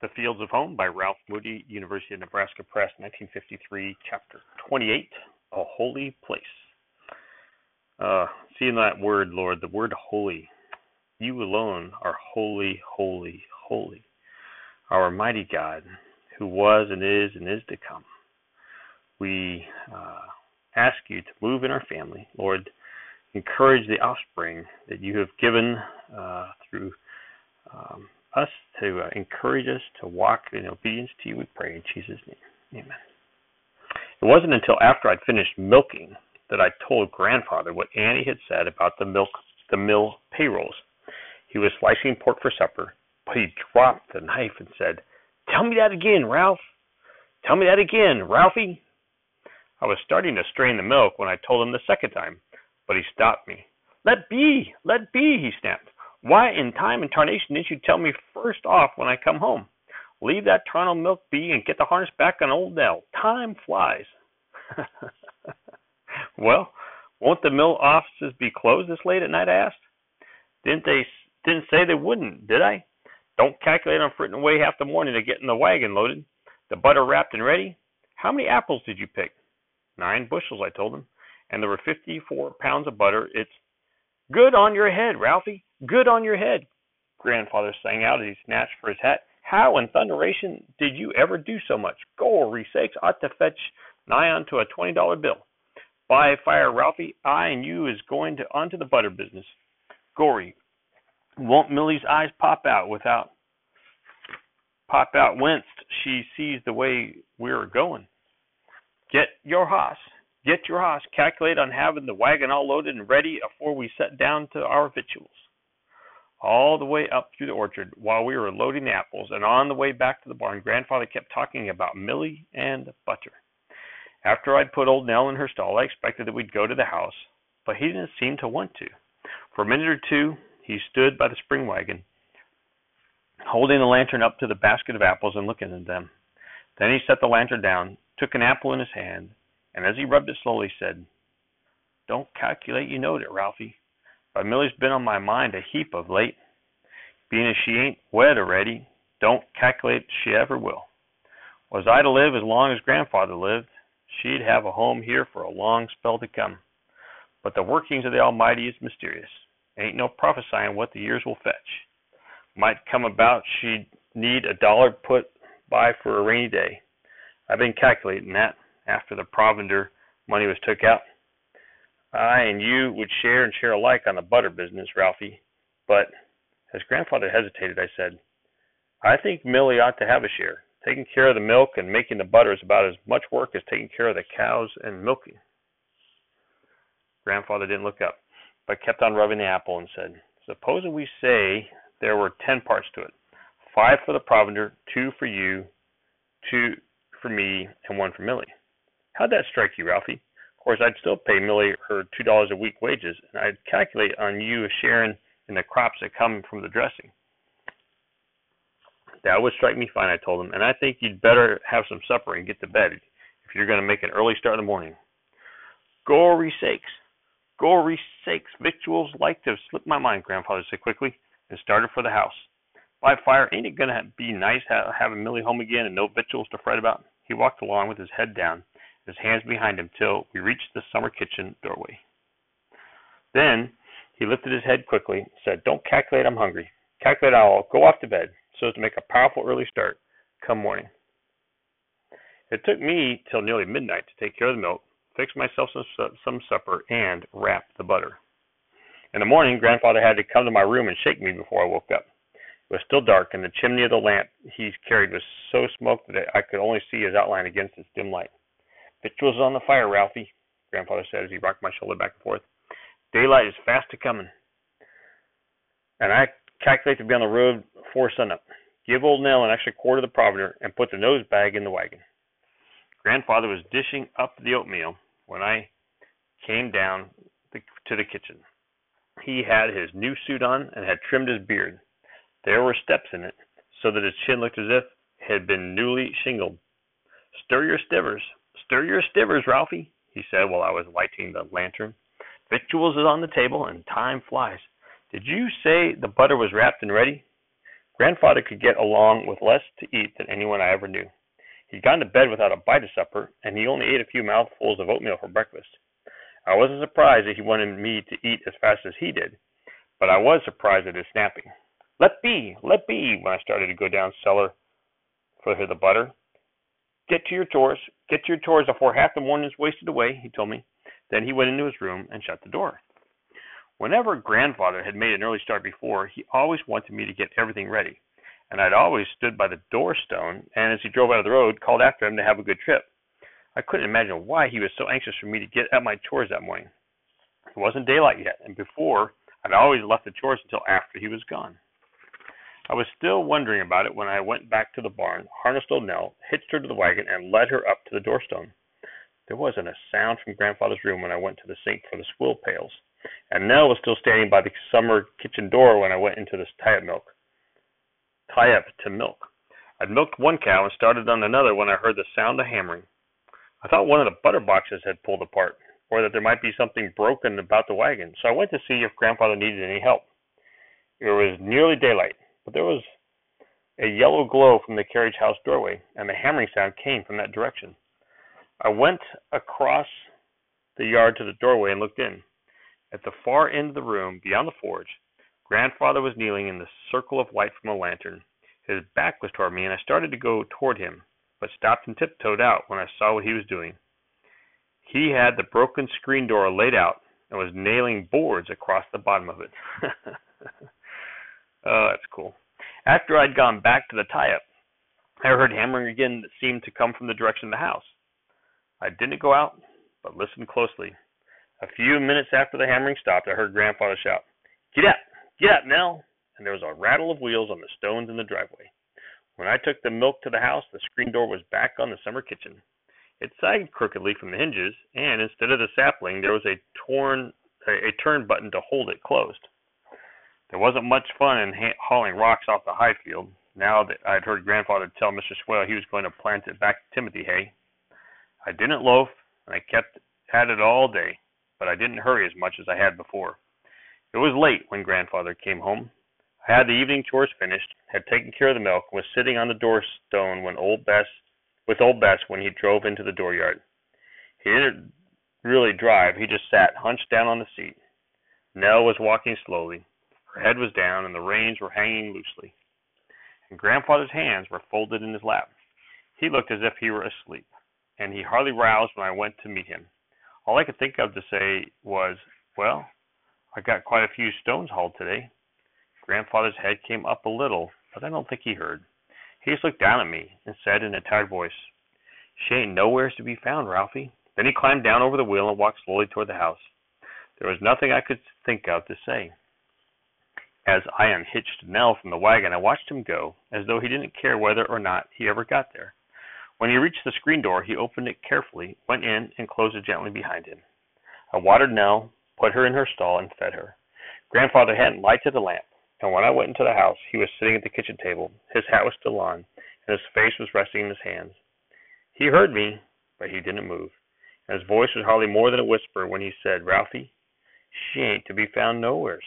The Fields of Home by Ralph Moody, University of Nebraska Press, 1953, Chapter 28, A Holy Place. Uh, seeing that word, Lord, the word holy. You alone are holy, holy, holy. Our mighty God, who was and is and is to come. We uh, ask you to move in our family, Lord. Encourage the offspring that you have given uh, through um, us to uh, encourage us to walk in obedience to you. We pray in Jesus' name. Amen. It wasn't until after I'd finished milking that I told grandfather what Annie had said about the milk the mill payrolls. He was slicing pork for supper, but he dropped the knife and said, Tell me that again, Ralph. Tell me that again, Ralphie. I was starting to strain the milk when I told him the second time, but he stopped me. Let be, let be, he snapped. Why in time and tarnation didn't you tell me first off when I come home? Leave that Toronto milk be and get the harness back on old Nell. Time flies. well, won't the mill offices be closed this late at night? I asked. Didn't they didn't say they wouldn't, did I? Don't calculate on fritting away half the morning to get in the wagon loaded, the butter wrapped and ready. How many apples did you pick? Nine bushels, I told him, and there were fifty-four pounds of butter. It's good on your head, Ralphie. Good on your head, grandfather sang out as he snatched for his hat. How in thunderation did you ever do so much? Gory sakes, ought to fetch nigh onto a twenty dollar bill. By fire, Ralphie, I and you is going to onto the butter business. Gory, won't Millie's eyes pop out without pop out winced she sees the way we're going. Get your hoss. Get your hoss. Calculate on having the wagon all loaded and ready afore we set down to our victuals all the way up through the orchard while we were loading the apples, and on the way back to the barn, Grandfather kept talking about Millie and butter. After I'd put old Nell in her stall, I expected that we'd go to the house, but he didn't seem to want to. For a minute or two, he stood by the spring wagon, holding the lantern up to the basket of apples and looking at them. Then he set the lantern down, took an apple in his hand, and as he rubbed it slowly, said, Don't calculate you knowed it, Ralphie. But Millie's been on my mind a heap of late. Being as she ain't wed already, don't calculate she ever will. Was I to live as long as grandfather lived, she'd have a home here for a long spell to come. But the workings of the Almighty is mysterious. Ain't no prophesying what the years will fetch. Might come about she'd need a dollar put by for a rainy day. I've been calculating that after the provender money was took out. I and you would share and share alike on the butter business, Ralphie. But as grandfather hesitated, I said, I think Millie ought to have a share. Taking care of the milk and making the butter is about as much work as taking care of the cows and milking. Grandfather didn't look up, but kept on rubbing the apple and said, Supposing we say there were ten parts to it five for the provender, two for you, two for me, and one for Millie. How'd that strike you, Ralphie? Of course, I'd still pay Millie her two dollars a week wages, and I'd calculate on you sharing in the crops that come from the dressing. That would strike me fine, I told him, and I think you'd better have some supper and get to bed if you're going to make an early start in the morning. Gory sakes, gory sakes, victuals like to slip my mind, Grandfather said quickly, and started for the house. By fire, ain't it going to be nice having Millie home again and no victuals to fret about? He walked along with his head down his hands behind him till we reached the summer kitchen doorway. Then he lifted his head quickly, and said, Don't calculate I'm hungry. Calculate I'll go off to bed so as to make a powerful early start come morning. It took me till nearly midnight to take care of the milk, fix myself some, some supper, and wrap the butter. In the morning, Grandfather had to come to my room and shake me before I woke up. It was still dark, and the chimney of the lamp he carried was so smoked that I could only see his outline against its dim light. Victuals on the fire, Ralphie, grandfather said as he rocked my shoulder back and forth. Daylight is fast a coming. And I calculate to be on the road before sunup. Give old Nell an extra quarter of the provender and put the nose bag in the wagon. Grandfather was dishing up the oatmeal when I came down to the kitchen. He had his new suit on and had trimmed his beard. There were steps in it, so that his chin looked as if it had been newly shingled. Stir your stivers, Stir your stivers, Ralphie, he said while I was lighting the lantern. Victuals is on the table, and time flies. Did you say the butter was wrapped and ready? Grandfather could get along with less to eat than anyone I ever knew. He'd gone to bed without a bite of supper, and he only ate a few mouthfuls of oatmeal for breakfast. I wasn't surprised that he wanted me to eat as fast as he did, but I was surprised at his snapping. Let be, let be, when I started to go down cellar for the butter. Get to your chores, get your chores before half the morning's wasted away, he told me. Then he went into his room and shut the door. Whenever grandfather had made an early start before, he always wanted me to get everything ready, and I'd always stood by the door stone and as he drove out of the road called after him to have a good trip. I couldn't imagine why he was so anxious for me to get at my chores that morning. It wasn't daylight yet, and before I'd always left the chores until after he was gone. I was still wondering about it when I went back to the barn, harnessed old Nell, hitched her to the wagon, and led her up to the doorstone. There wasn't a sound from grandfather's room when I went to the sink for the swill pails and Nell was still standing by the summer kitchen door when I went into the tie up milk. Tie up to milk. I'd milked one cow and started on another when I heard the sound of hammering. I thought one of the butter boxes had pulled apart, or that there might be something broken about the wagon, so I went to see if grandfather needed any help. It was nearly daylight, but there was a yellow glow from the carriage house doorway, and the hammering sound came from that direction. I went across the yard to the doorway and looked in. At the far end of the room, beyond the forge, grandfather was kneeling in the circle of light from a lantern. His back was toward me, and I started to go toward him, but stopped and tiptoed out when I saw what he was doing. He had the broken screen door laid out and was nailing boards across the bottom of it. oh, that's cool. After I'd gone back to the tie up, I heard hammering again that seemed to come from the direction of the house. I didn't go out, but listened closely. A few minutes after the hammering stopped, I heard Grandfather shout, Get up! Get up, Nell! And there was a rattle of wheels on the stones in the driveway. When I took the milk to the house, the screen door was back on the summer kitchen. It sagged crookedly from the hinges, and instead of the sapling, there was a torn a, a turn button to hold it closed. There wasn't much fun in ha- hauling rocks off the high field. Now that I'd heard Grandfather tell Mr. Swale he was going to plant it back to Timothy hay, I didn't loaf, and I kept at it all day but I didn't hurry as much as I had before. It was late when grandfather came home. I had the evening chores finished, had taken care of the milk, and was sitting on the door stone when old Bess with old Bess when he drove into the dooryard. He didn't really drive, he just sat hunched down on the seat. Nell was walking slowly. Her head was down and the reins were hanging loosely. And grandfather's hands were folded in his lap. He looked as if he were asleep, and he hardly roused when I went to meet him. All I could think of to say was, Well, I got quite a few stones hauled today. Grandfather's head came up a little, but I don't think he heard. He just looked down at me and said in a tired voice, She ain't nowheres to be found, Ralphie. Then he climbed down over the wheel and walked slowly toward the house. There was nothing I could think of to say. As I unhitched Nell from the wagon, I watched him go, as though he didn't care whether or not he ever got there. When he reached the screen door, he opened it carefully, went in, and closed it gently behind him. I watered Nell, put her in her stall, and fed her. Grandfather hadn't lighted a lamp, and when I went into the house, he was sitting at the kitchen table. His hat was still on, and his face was resting in his hands. He heard me, but he didn't move, and his voice was hardly more than a whisper when he said, Ralphie, she ain't to be found nowheres.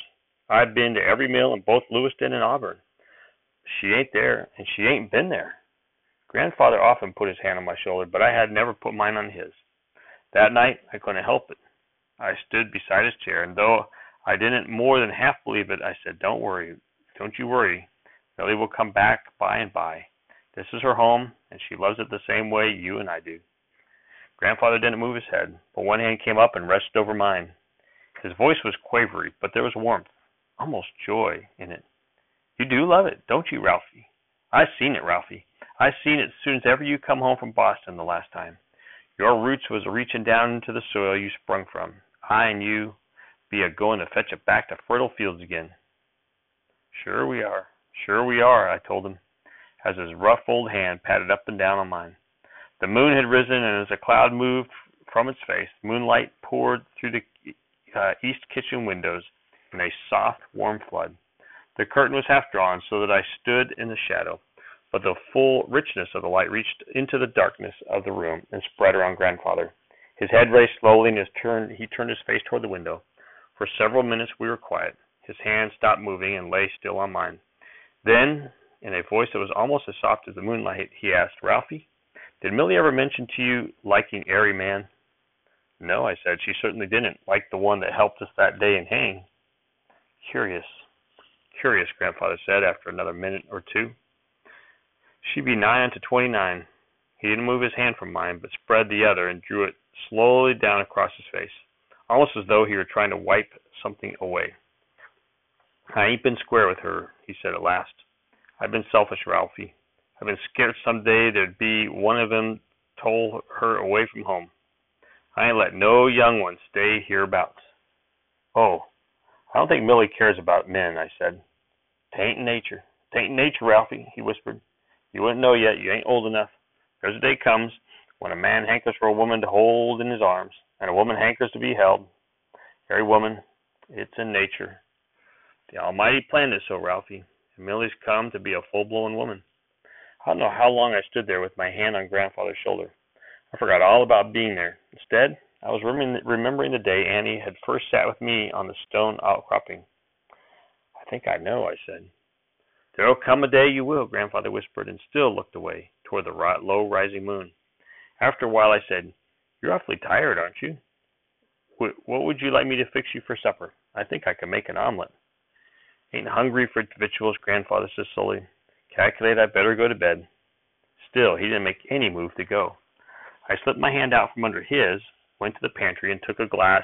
I've been to every mill in both Lewiston and Auburn. She ain't there, and she ain't been there. Grandfather often put his hand on my shoulder, but I had never put mine on his. That night I couldn't help it. I stood beside his chair, and though I didn't more than half believe it, I said, Don't worry. Don't you worry. Millie will come back by and by. This is her home, and she loves it the same way you and I do. Grandfather didn't move his head, but one hand came up and rested over mine. His voice was quavery, but there was warmth, almost joy, in it. You do love it, don't you, Ralphie? I've seen it, Ralphie. I seen it soon as ever you come home from Boston the last time. Your roots was a reaching down into the soil you sprung from. I and you be a going to fetch it back to fertile fields again. Sure we are. Sure we are, I told him, as his rough old hand patted up and down on mine. The moon had risen, and as a cloud moved from its face, moonlight poured through the uh, east kitchen windows in a soft, warm flood. The curtain was half drawn, so that I stood in the shadow but the full richness of the light reached into the darkness of the room and spread around grandfather. His head raised slowly and his turn he turned his face toward the window. For several minutes we were quiet. His hand stopped moving and lay still on mine. Then In a voice that was almost as soft as the moonlight, he asked, Ralphie, did Millie ever mention to you liking airy man? No, I said, she certainly didn't, like the one that helped us that day in Hang. Curious, curious, grandfather said after another minute or two. She'd be nigh unto twenty nine. He didn't move his hand from mine, but spread the other and drew it slowly down across his face, almost as though he were trying to wipe something away. I ain't been square with her, he said at last. I've been selfish, Ralphie. I've been scared some day there'd be one of them told her away from home. I ain't let no young one stay hereabouts. Oh, I don't think Millie cares about men, I said. Tain't nature. Tain't nature, Ralphie, he whispered. You wouldn't know yet. You ain't old enough. There's a day comes when a man hankers for a woman to hold in his arms, and a woman hankers to be held. Every woman, it's in nature. The Almighty planned it so, Ralphie, and Millie's come to be a full-blown woman. I don't know how long I stood there with my hand on grandfather's shoulder. I forgot all about being there. Instead, I was remembering the day Annie had first sat with me on the stone outcropping. I think I know, I said. There'll come a day you will, grandfather whispered, and still looked away toward the low rising moon. After a while, I said, You're awfully tired, aren't you? What would you like me to fix you for supper? I think I can make an omelet. Ain't hungry for victuals, grandfather said slowly. Calculate I'd better go to bed. Still, he didn't make any move to go. I slipped my hand out from under his, went to the pantry, and took a glass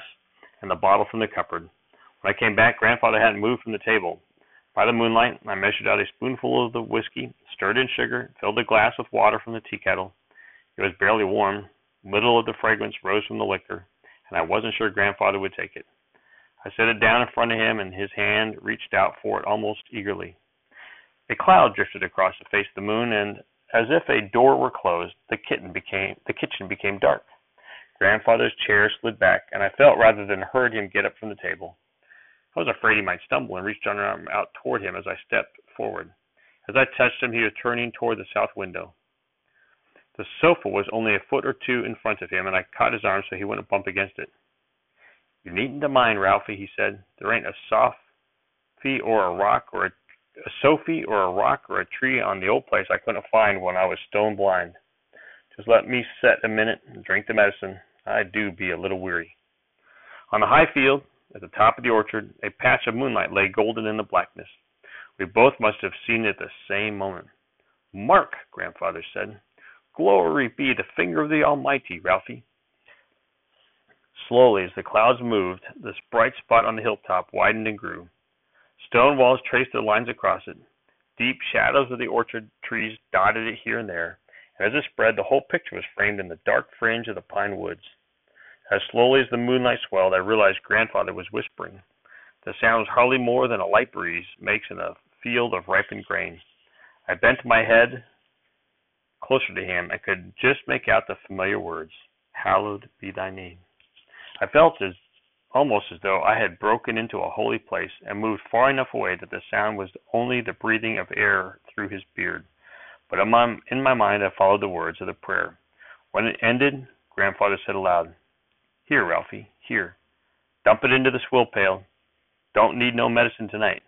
and the bottle from the cupboard. When I came back, Grandfather hadn't moved from the table. By the moonlight, I measured out a spoonful of the whiskey, stirred in sugar, filled a glass with water from the tea kettle. It was barely warm. Little of the fragrance rose from the liquor, and I wasn't sure Grandfather would take it. I set it down in front of him, and his hand reached out for it almost eagerly. A cloud drifted across the face of the moon, and as if a door were closed, the kitten became the kitchen became dark. Grandfather's chair slid back, and I felt rather than heard him get up from the table. I was afraid he might stumble and reached an arm out toward him as I stepped forward. As I touched him, he was turning toward the south window. The sofa was only a foot or two in front of him, and I caught his arm so he wouldn't bump against it. You needn't to mind, Ralphie, he said. There ain't a softy or a rock or a a or a rock or a tree on the old place I couldn't find when I was stone blind. Just let me set a minute and drink the medicine. I do be a little weary. On the high field, at the top of the orchard, a patch of moonlight lay golden in the blackness. We both must have seen it at the same moment. Mark, grandfather said. Glory be the finger of the Almighty, Ralphie. Slowly, as the clouds moved, this bright spot on the hilltop widened and grew. Stone walls traced their lines across it. Deep shadows of the orchard trees dotted it here and there, as it spread, the whole picture was framed in the dark fringe of the pine woods. As slowly as the moonlight swelled, I realized grandfather was whispering. The sound was hardly more than a light breeze makes in a field of ripened grain. I bent my head closer to him and could just make out the familiar words, Hallowed be thy name. I felt as almost as though I had broken into a holy place and moved far enough away that the sound was only the breathing of air through his beard. But in my, mind I followed the words of the prayer. When it ended, Grandfather said aloud, Here, Ralphie, here. Dump it into the swill pail. Don't need no medicine tonight.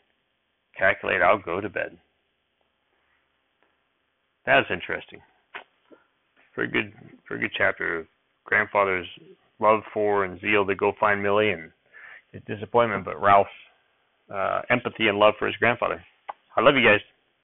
Calculate I'll go to bed. That is interesting. Very good, very good chapter. Grandfather's love for and zeal to go find Millie and his disappointment, but Ralph's uh, empathy and love for his grandfather. I love you guys.